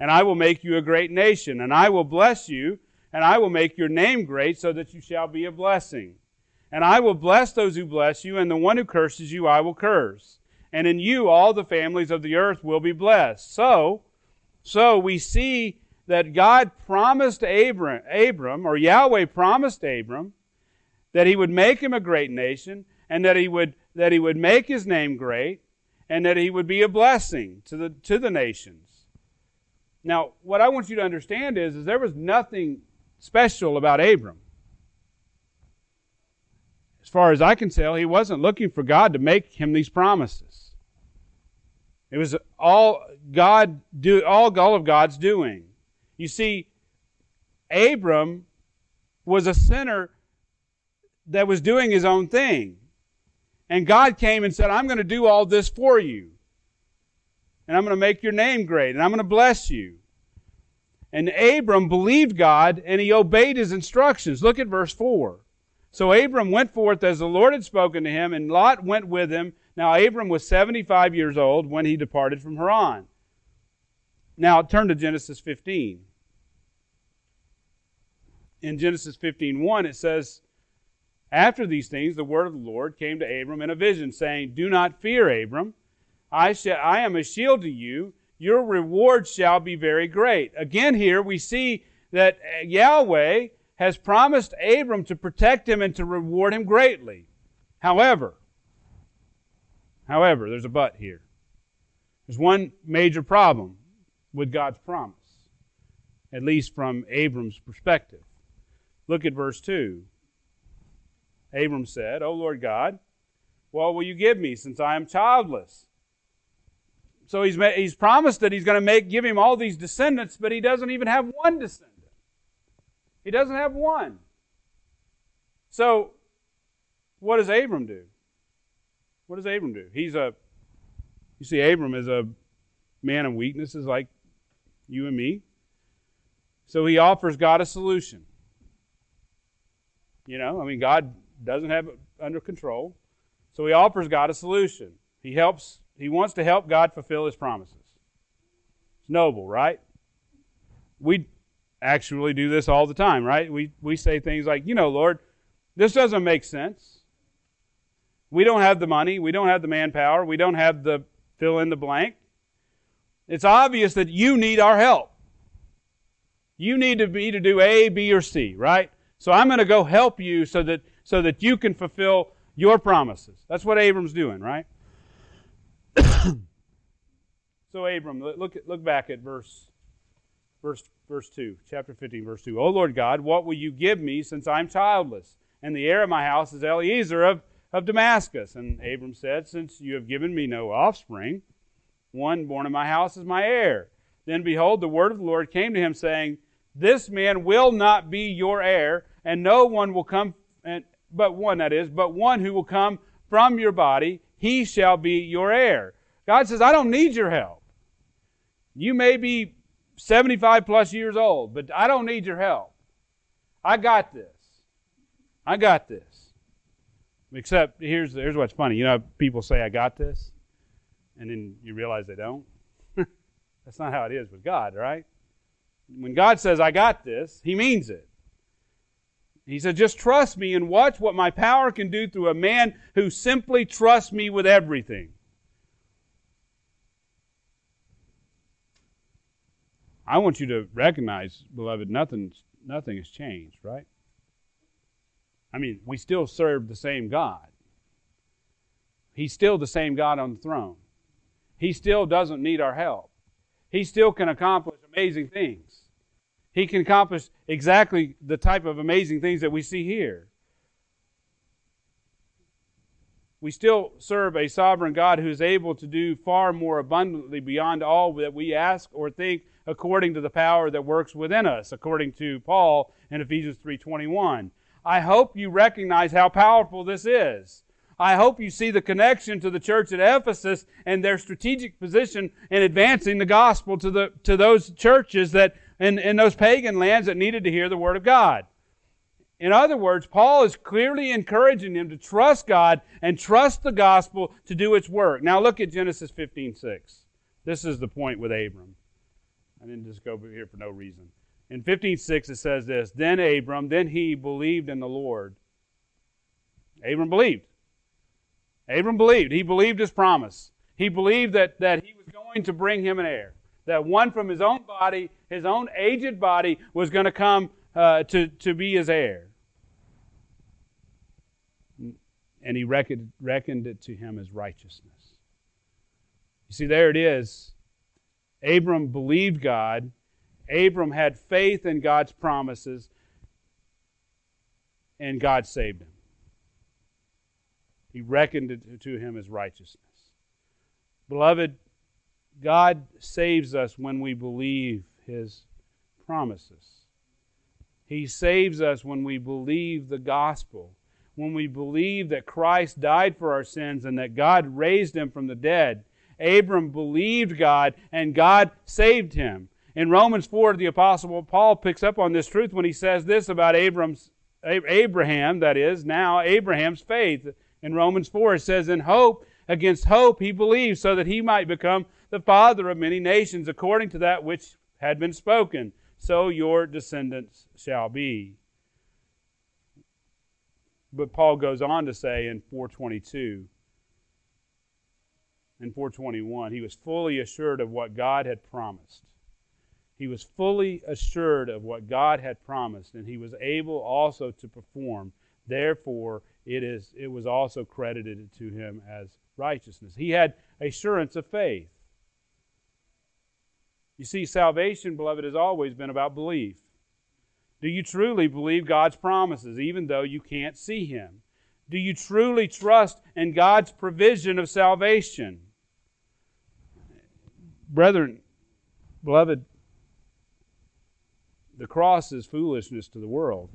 And I will make you a great nation, and I will bless you, and I will make your name great, so that you shall be a blessing. And I will bless those who bless you, and the one who curses you I will curse. And in you all the families of the earth will be blessed. So, so we see that God promised Abram, Abram, or Yahweh promised Abram, that he would make him a great nation, and that he would that he would make his name great and that he would be a blessing to the, to the nations. Now, what I want you to understand is, is there was nothing special about Abram. As far as I can tell, he wasn't looking for God to make him these promises. It was all God do all, all of God's doing. You see, Abram was a sinner that was doing his own thing. And God came and said, I'm going to do all this for you. And I'm going to make your name great. And I'm going to bless you. And Abram believed God and he obeyed his instructions. Look at verse 4. So Abram went forth as the Lord had spoken to him, and Lot went with him. Now Abram was 75 years old when he departed from Haran. Now turn to Genesis 15. In Genesis 15:1 it says, after these things, the word of the Lord came to Abram in a vision, saying, Do not fear, Abram. I, shall, I am a shield to you. Your reward shall be very great. Again, here we see that uh, Yahweh has promised Abram to protect him and to reward him greatly. However, however, there's a but here. There's one major problem with God's promise, at least from Abram's perspective. Look at verse 2. Abram said, O Lord God, what will you give me since I am childless? So he's, he's promised that he's going to make, give him all these descendants, but he doesn't even have one descendant. He doesn't have one. So, what does Abram do? What does Abram do? He's a, you see, Abram is a man of weaknesses like you and me. So he offers God a solution. You know, I mean, God doesn't have it under control. So he offers God a solution. He helps, he wants to help God fulfill his promises. It's noble, right? We actually do this all the time, right? We, we say things like, you know, Lord, this doesn't make sense. We don't have the money. We don't have the manpower. We don't have the fill in the blank. It's obvious that you need our help. You need to be to do A, B, or C, right? So I'm going to go help you so that so that you can fulfill your promises. That's what Abram's doing, right? so Abram, look look back at verse verse verse 2, chapter 15 verse 2. O Lord God, what will you give me since I'm childless? And the heir of my house is Eliezer of, of Damascus. And Abram said, Since you have given me no offspring, one born in my house is my heir. Then behold, the word of the Lord came to him, saying, This man will not be your heir, and no one will come, and, but one that is, but one who will come from your body, he shall be your heir. God says, I don't need your help. You may be 75 plus years old, but I don't need your help. I got this. I got this. Except here's here's what's funny. You know, people say I got this and then you realize they don't. That's not how it is with God, right? When God says, I got this, He means it. He said, just trust me and watch what my power can do through a man who simply trusts me with everything. I want you to recognize, beloved, nothing, nothing has changed, right? I mean, we still serve the same God. He's still the same God on the throne he still doesn't need our help. He still can accomplish amazing things. He can accomplish exactly the type of amazing things that we see here. We still serve a sovereign God who is able to do far more abundantly beyond all that we ask or think according to the power that works within us, according to Paul in Ephesians 3:21. I hope you recognize how powerful this is. I hope you see the connection to the church at Ephesus and their strategic position in advancing the gospel to, the, to those churches that in, in those pagan lands that needed to hear the word of God. In other words, Paul is clearly encouraging them to trust God and trust the gospel to do its work. Now look at Genesis 15 6. This is the point with Abram. I didn't just go here for no reason. In 15 6, it says this Then Abram, then he believed in the Lord. Abram believed. Abram believed. He believed his promise. He believed that, that he was going to bring him an heir. That one from his own body, his own aged body, was going to come uh, to, to be his heir. And he reckoned, reckoned it to him as righteousness. You see, there it is. Abram believed God. Abram had faith in God's promises. And God saved him. He reckoned it to him as righteousness. Beloved, God saves us when we believe his promises. He saves us when we believe the gospel, when we believe that Christ died for our sins and that God raised him from the dead. Abram believed God and God saved him. In Romans 4, the Apostle Paul picks up on this truth when he says this about Abram's, Abraham, that is, now Abraham's faith. In Romans 4, it says, In hope, against hope, he believed, so that he might become the father of many nations, according to that which had been spoken. So your descendants shall be. But Paul goes on to say in 422 and 421, he was fully assured of what God had promised. He was fully assured of what God had promised, and he was able also to perform. Therefore, it, is, it was also credited to him as righteousness. He had assurance of faith. You see, salvation, beloved, has always been about belief. Do you truly believe God's promises, even though you can't see Him? Do you truly trust in God's provision of salvation? Brethren, beloved, the cross is foolishness to the world.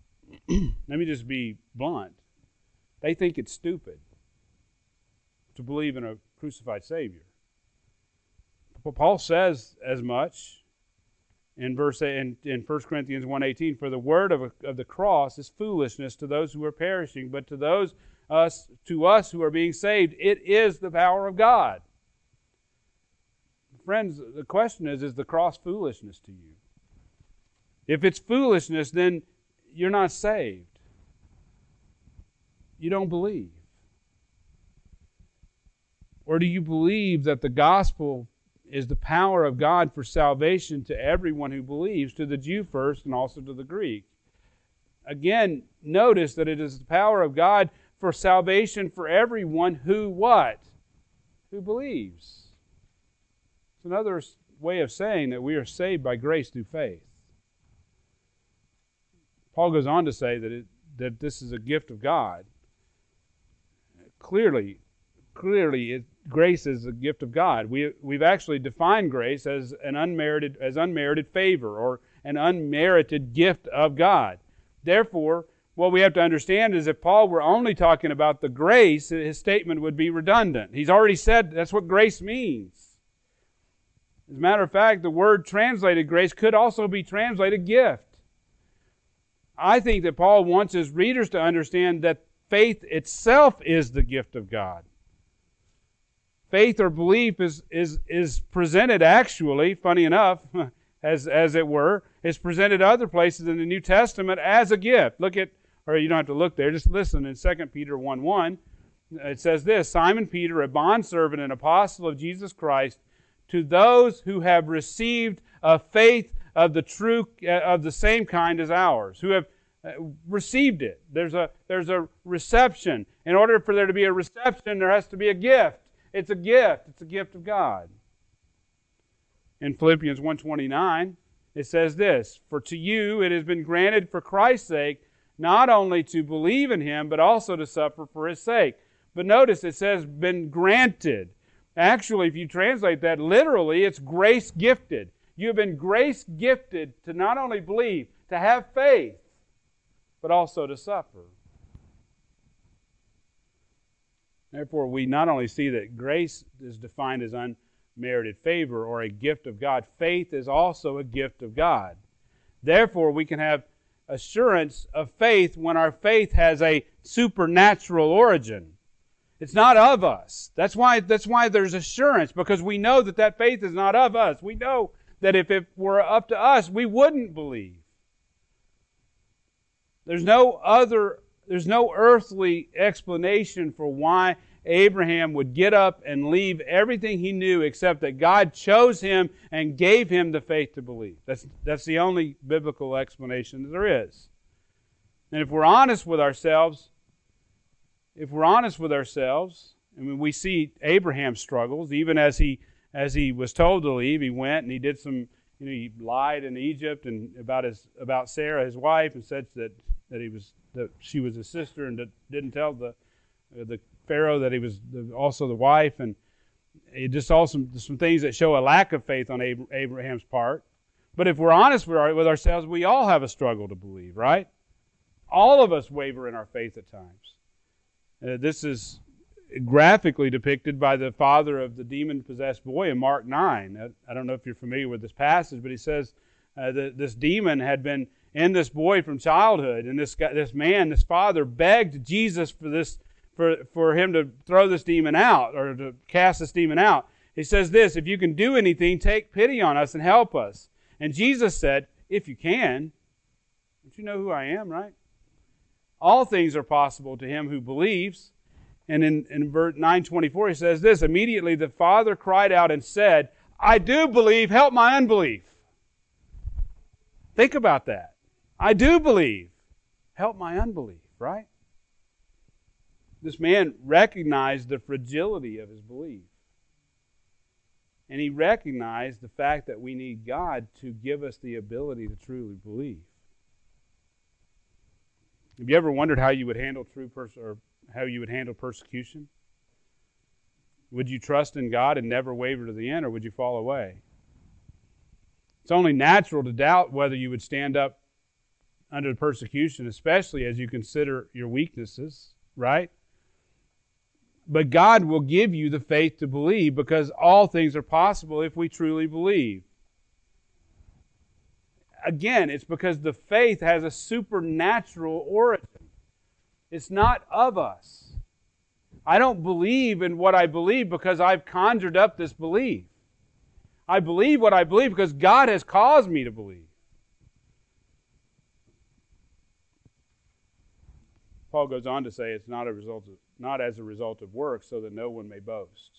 let me just be blunt. They think it's stupid to believe in a crucified Savior. Paul says as much in verse in, in 1 Corinthians 1:18 for the word of, of the cross is foolishness to those who are perishing but to those us to us who are being saved it is the power of God. Friends, the question is is the cross foolishness to you? If it's foolishness then you're not saved. You don't believe. Or do you believe that the gospel is the power of God for salvation to everyone who believes, to the Jew first and also to the Greek. Again, notice that it is the power of God for salvation for everyone who what? Who believes. It's another way of saying that we are saved by grace through faith. Paul goes on to say that, it, that this is a gift of God. Clearly, clearly, it, grace is a gift of God. We, we've actually defined grace as an unmerited, as unmerited favor or an unmerited gift of God. Therefore, what we have to understand is if Paul were only talking about the grace, his statement would be redundant. He's already said that's what grace means. As a matter of fact, the word translated grace could also be translated gift. I think that Paul wants his readers to understand that faith itself is the gift of God faith or belief is, is, is presented actually, funny enough, as, as it were, is presented other places in the New Testament as a gift. Look at, or you don't have to look there, just listen in 2 Peter 1 1. It says this Simon Peter, a bondservant and apostle of Jesus Christ, to those who have received a faith of the true, uh, of the same kind as ours, who have uh, received it. There's a, there's a reception. In order for there to be a reception, there has to be a gift. It's a gift. It's a gift of God. In Philippians 1:29, it says this, "For to you it has been granted for Christ's sake not only to believe in him, but also to suffer for his sake." But notice it says been granted. Actually, if you translate that literally, it's grace gifted. You have been grace gifted to not only believe, to have faith, but also to suffer. Therefore, we not only see that grace is defined as unmerited favor or a gift of God, faith is also a gift of God. Therefore, we can have assurance of faith when our faith has a supernatural origin. It's not of us. That's why, that's why there's assurance, because we know that that faith is not of us. We know that if it were up to us, we wouldn't believe. There's no other there's no earthly explanation for why Abraham would get up and leave everything he knew except that God chose him and gave him the faith to believe. That's, that's the only biblical explanation that there is. And if we're honest with ourselves, if we're honest with ourselves, I mean, we see Abraham's struggles, even as he as he was told to leave, he went and he did some, you know, he lied in Egypt and about his about Sarah, his wife, and said that that he was that she was his sister and didn't tell the uh, the Pharaoh that he was also the wife, and it just saw some some things that show a lack of faith on Abraham's part. But if we're honest with, our, with ourselves, we all have a struggle to believe, right? All of us waver in our faith at times. Uh, this is graphically depicted by the father of the demon possessed boy in Mark 9. I, I, don't know if you're familiar with this passage, but he says uh, that this demon had been in this boy from childhood. And this guy, this man, this father, begged Jesus for this, for, for him to throw this demon out or to cast this demon out. He says this, if you can do anything, take pity on us and help us. And Jesus said, if you can, don't you know who I am, right? All things are possible to him who believes. And in, in verse 924, he says this Immediately the father cried out and said, I do believe, help my unbelief. Think about that. I do believe. Help my unbelief, right? This man recognized the fragility of his belief. And he recognized the fact that we need God to give us the ability to truly believe. Have you ever wondered how you would handle true pers- or how you would handle persecution? Would you trust in God and never waver to the end, or would you fall away? It's only natural to doubt whether you would stand up under persecution, especially as you consider your weaknesses, right? But God will give you the faith to believe because all things are possible if we truly believe. again, it's because the faith has a supernatural origin. It's not of us. I don't believe in what I believe because I've conjured up this belief. I believe what I believe because God has caused me to believe. Paul goes on to say it's not a result of, not as a result of works, so that no one may boast.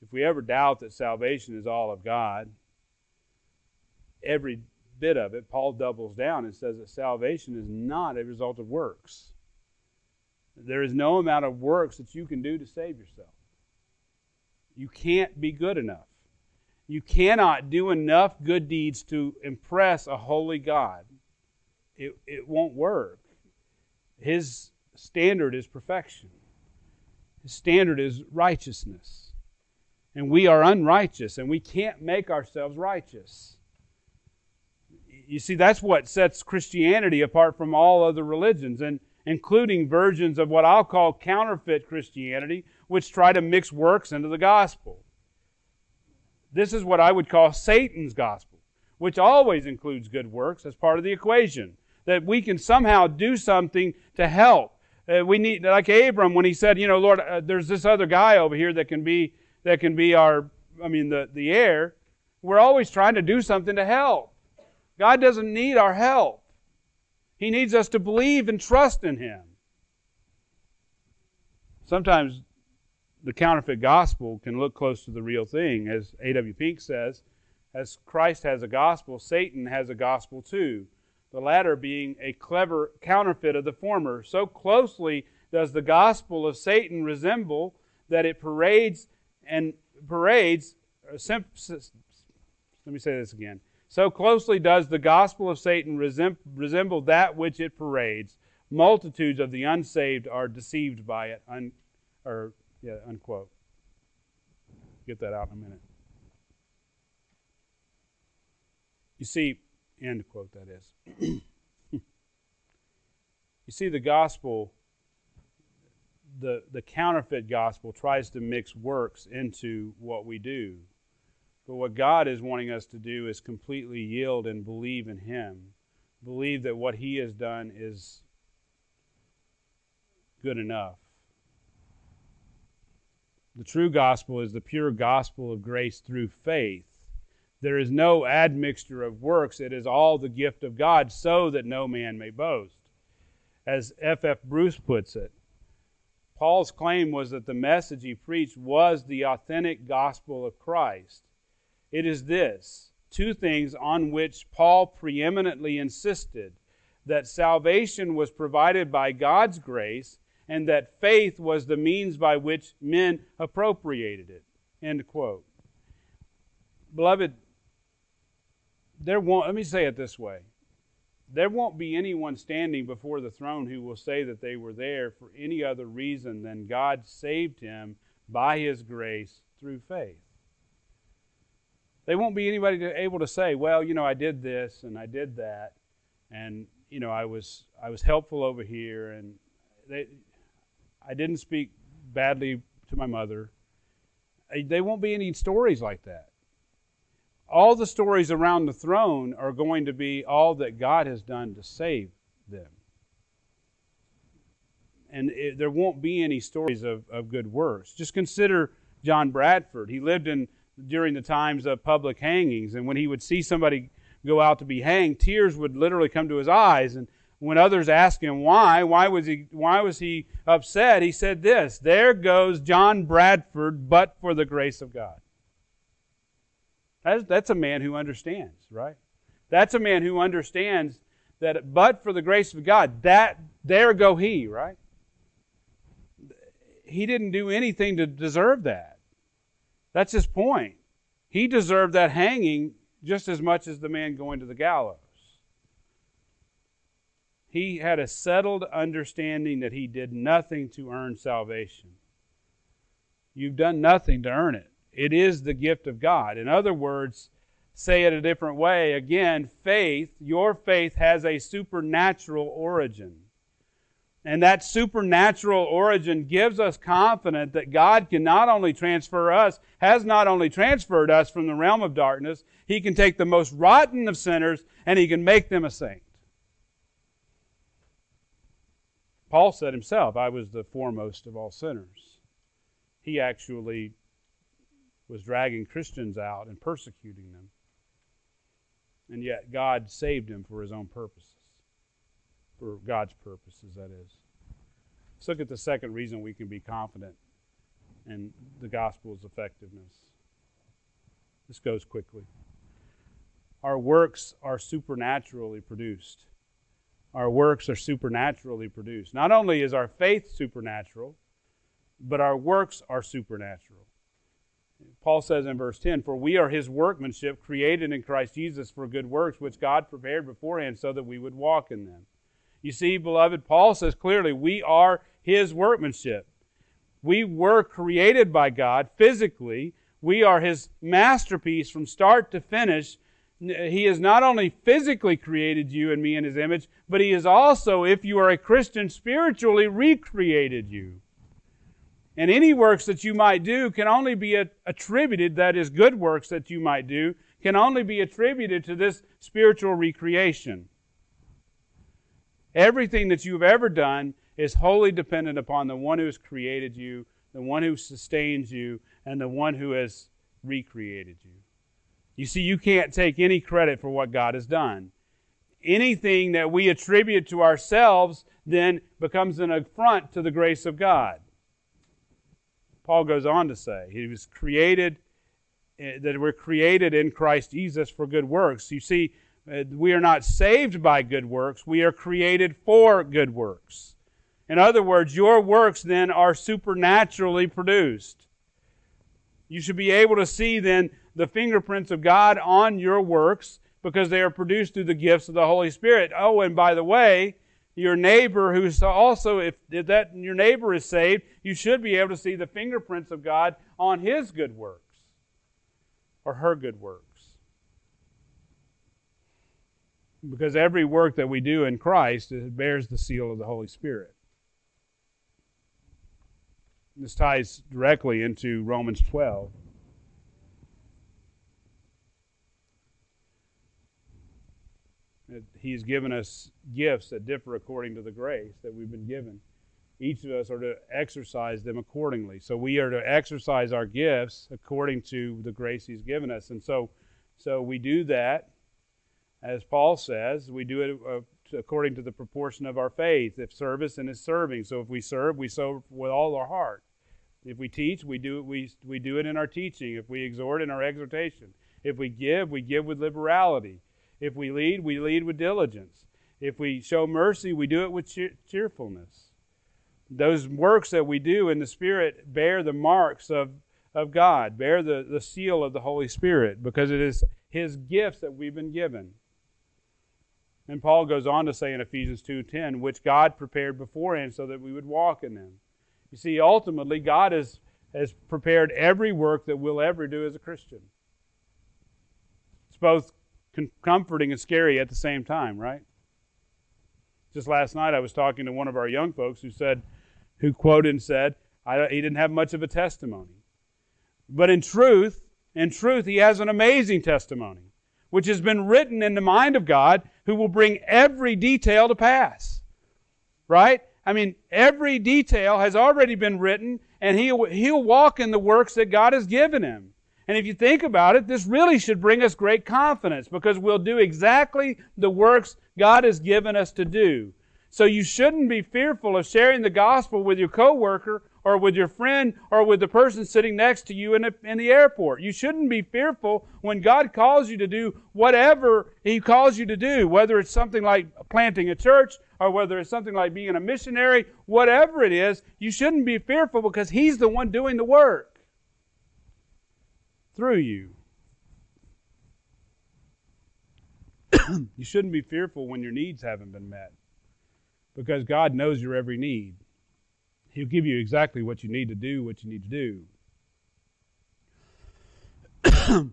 If we ever doubt that salvation is all of God, every bit of it, Paul doubles down and says that salvation is not a result of works. There is no amount of works that you can do to save yourself. You can't be good enough. You cannot do enough good deeds to impress a holy God. It, it won't work. His standard is perfection, His standard is righteousness. And we are unrighteous, and we can't make ourselves righteous. You see, that's what sets Christianity apart from all other religions, and including versions of what I'll call counterfeit Christianity, which try to mix works into the gospel. This is what I would call Satan's gospel, which always includes good works as part of the equation. That we can somehow do something to help. Uh, we need, like Abram, when he said, you know, Lord, uh, there's this other guy over here that can be that can be our, I mean, the the heir. We're always trying to do something to help. God doesn't need our help. He needs us to believe and trust in Him. Sometimes the counterfeit gospel can look close to the real thing. As A.W. Pink says, as Christ has a gospel, Satan has a gospel too. The latter being a clever counterfeit of the former. So closely does the gospel of Satan resemble that it parades and parades. Uh, let me say this again. So closely does the gospel of Satan resemble that which it parades. Multitudes of the unsaved are deceived by it, un, or yeah, unquote. Get that out in a minute. You see, end quote that is. you see, the gospel, the, the counterfeit gospel tries to mix works into what we do. But what God is wanting us to do is completely yield and believe in Him. Believe that what He has done is good enough. The true gospel is the pure gospel of grace through faith. There is no admixture of works. It is all the gift of God, so that no man may boast. As F. F. Bruce puts it, Paul's claim was that the message he preached was the authentic gospel of Christ. It is this two things on which Paul preeminently insisted that salvation was provided by God's grace and that faith was the means by which men appropriated it. End quote. Beloved, there won't, let me say it this way. There won't be anyone standing before the throne who will say that they were there for any other reason than God saved him by his grace through faith. They won't be anybody able to say, well, you know, I did this and I did that, and you know, I was I was helpful over here, and they I didn't speak badly to my mother. There won't be any stories like that. All the stories around the throne are going to be all that God has done to save them. And it, there won't be any stories of, of good works. Just consider John Bradford. He lived in during the times of public hangings, and when he would see somebody go out to be hanged, tears would literally come to his eyes. And when others asked him why, why was he why was he upset? He said this, there goes John Bradford but for the grace of God. That's, that's a man who understands, right? That's a man who understands that but for the grace of God, that there go he, right? He didn't do anything to deserve that. That's his point. He deserved that hanging just as much as the man going to the gallows. He had a settled understanding that he did nothing to earn salvation. You've done nothing to earn it. It is the gift of God. In other words, say it a different way, again, faith, your faith has a supernatural origin. And that supernatural origin gives us confidence that God can not only transfer us, has not only transferred us from the realm of darkness, He can take the most rotten of sinners and He can make them a saint. Paul said himself, I was the foremost of all sinners. He actually was dragging Christians out and persecuting them. And yet God saved him for his own purposes for God's purposes, that is. Let's look at the second reason we can be confident in the gospel's effectiveness. This goes quickly. Our works are supernaturally produced. Our works are supernaturally produced. Not only is our faith supernatural, but our works are supernatural. Paul says in verse 10 For we are his workmanship, created in Christ Jesus for good works, which God prepared beforehand so that we would walk in them. You see, beloved, Paul says clearly, we are his workmanship. We were created by God physically. We are his masterpiece from start to finish. He has not only physically created you and me in his image, but he has also, if you are a Christian, spiritually recreated you. And any works that you might do can only be attributed, that is, good works that you might do, can only be attributed to this spiritual recreation. Everything that you've ever done is wholly dependent upon the one who has created you, the one who sustains you, and the one who has recreated you. You see, you can't take any credit for what God has done. Anything that we attribute to ourselves then becomes an affront to the grace of God. Paul goes on to say, He was created, eh, that we're created in Christ Jesus for good works. You see, uh, we are not saved by good works, we are created for good works. In other words, your works then are supernaturally produced. You should be able to see then the fingerprints of God on your works because they are produced through the gifts of the Holy Spirit. Oh, and by the way, your neighbor who's also if, that your neighbor is saved, you should be able to see the fingerprints of God on his good works or her good works. Because every work that we do in Christ bears the seal of the Holy Spirit. This ties directly into Romans 12. He's given us gifts that differ according to the grace that we've been given. Each of us are to exercise them accordingly. So we are to exercise our gifts according to the grace He's given us. And so, so we do that as Paul says, we do it uh, according to the proportion of our faith. If service, and is serving. So if we serve, we serve with all our heart. If we teach, we do we, we do it in our teaching. If we exhort, in our exhortation. If we give, we give with liberality. If we lead, we lead with diligence. If we show mercy, we do it with cheer- cheerfulness. Those works that we do in the Spirit bear the marks of, of God, bear the, the seal of the Holy Spirit, because it is His gifts that we've been given. And Paul goes on to say in Ephesians 2:10, which God prepared beforehand so that we would walk in them. You see, ultimately, God has, has prepared every work that we'll ever do as a Christian. It's both comforting and scary at the same time, right? Just last night, I was talking to one of our young folks who said, who quoted and said, he didn't have much of a testimony. But in truth, in truth, he has an amazing testimony which has been written in the mind of God, who will bring every detail to pass. Right? I mean, every detail has already been written, and he'll, he'll walk in the works that God has given him. And if you think about it, this really should bring us great confidence because we'll do exactly the works God has given us to do. So you shouldn't be fearful of sharing the gospel with your coworker or with your friend or with the person sitting next to you in the, in the airport. You shouldn't be fearful when God calls you to do whatever He calls you to do, whether it's something like planting a church or whether it's something like being a missionary, whatever it is, you shouldn't be fearful because He's the one doing the work through you. you shouldn't be fearful when your needs haven't been met because God knows your every need. He'll give you exactly what you need to do, what you need to do.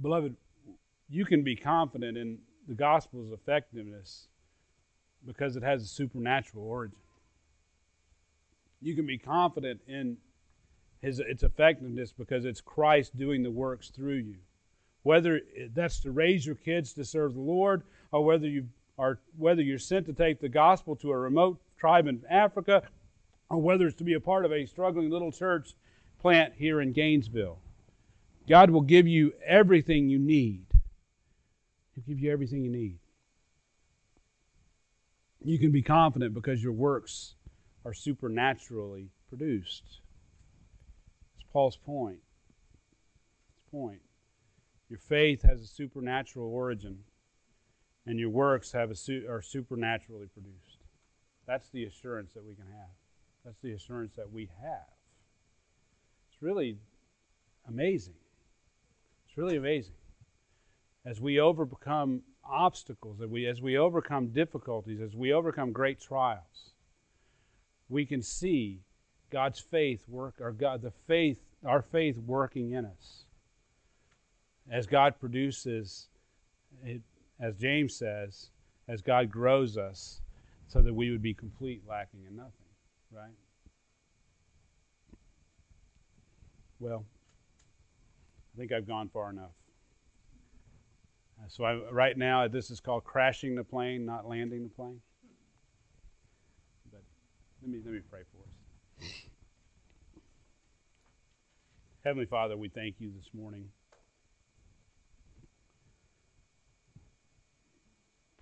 Beloved, you can be confident in the gospel's effectiveness because it has a supernatural origin. You can be confident in his, its effectiveness because it's Christ doing the works through you. Whether that's to raise your kids to serve the Lord, or whether you are whether you're sent to take the gospel to a remote tribe in Africa, or whether it's to be a part of a struggling little church plant here in Gainesville. God will give you everything you need. He'll give you everything you need. You can be confident because your works are supernaturally produced. Paul's point. Point. Your faith has a supernatural origin, and your works have a su- are supernaturally produced. That's the assurance that we can have. That's the assurance that we have. It's really amazing. It's really amazing. As we overcome obstacles, as we, as we overcome difficulties, as we overcome great trials, we can see God's faith work, or God, the faith, our faith working in us. As God produces, it, as James says, as God grows us, so that we would be complete, lacking in nothing, right? Well, I think I've gone far enough. Uh, so I, right now, this is called crashing the plane, not landing the plane. But let me let me pray for. Heavenly Father, we thank you this morning.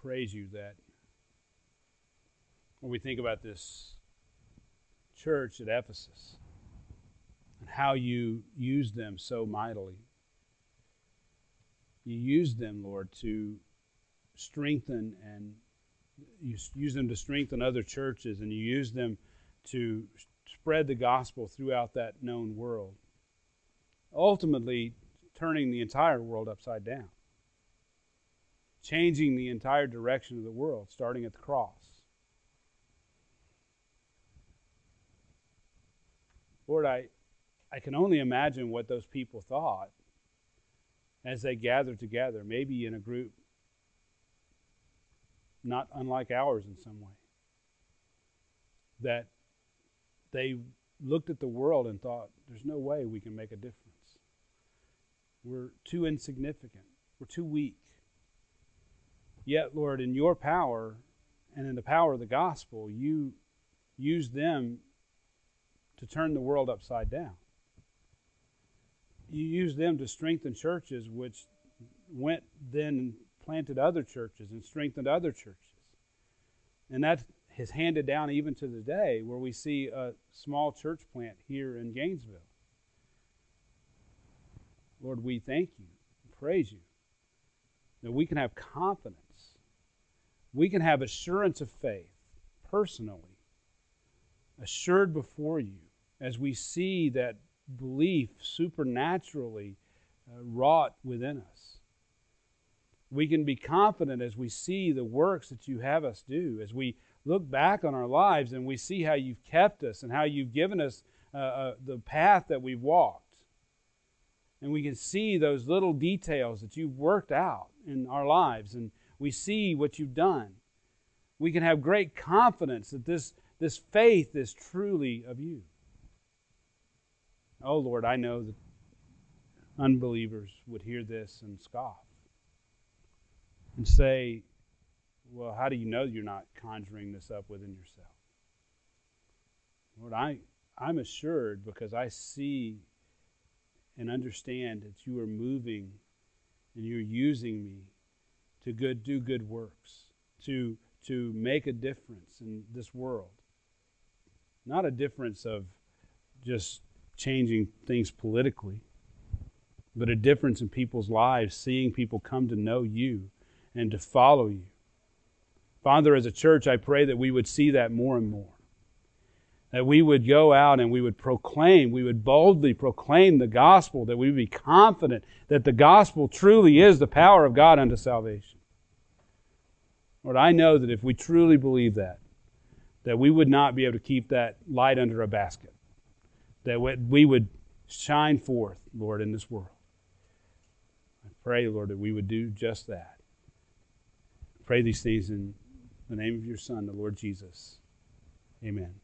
Praise you that when we think about this church at Ephesus and how you used them so mightily, you used them, Lord, to strengthen and you use them to strengthen other churches and you use them to spread the gospel throughout that known world ultimately turning the entire world upside down, changing the entire direction of the world, starting at the cross. Lord, I, I can only imagine what those people thought as they gathered together, maybe in a group not unlike ours in some way. That they looked at the world and thought, there's no way we can make a difference. We're too insignificant. We're too weak. Yet, Lord, in your power and in the power of the gospel, you use them to turn the world upside down. You use them to strengthen churches, which went then and planted other churches and strengthened other churches. And that has handed down even to the day where we see a small church plant here in Gainesville. Lord, we thank you, praise you, that we can have confidence. We can have assurance of faith personally, assured before you, as we see that belief supernaturally uh, wrought within us. We can be confident as we see the works that you have us do, as we look back on our lives and we see how you've kept us and how you've given us uh, uh, the path that we've walked. And we can see those little details that you've worked out in our lives and we see what you've done. We can have great confidence that this, this faith is truly of you. Oh lord i know that unbelievers would hear this and scoff and say well how do you know you're not conjuring this up within yourself lord i i'm assured because i see and understand that you are moving and you're using me to good do good works, to to make a difference in this world. Not a difference of just changing things politically, but a difference in people's lives, seeing people come to know you and to follow you. Father, as a church, I pray that we would see that more and more that we would go out and we would proclaim, we would boldly proclaim the gospel, that we would be confident that the gospel truly is the power of God unto salvation. Lord, I know that if we truly believe that, that we would not be able to keep that light under a basket, that we would shine forth, Lord, in this world. I pray, Lord, that we would do just that. I pray these things in The name of your Son, the Lord Jesus. Amen.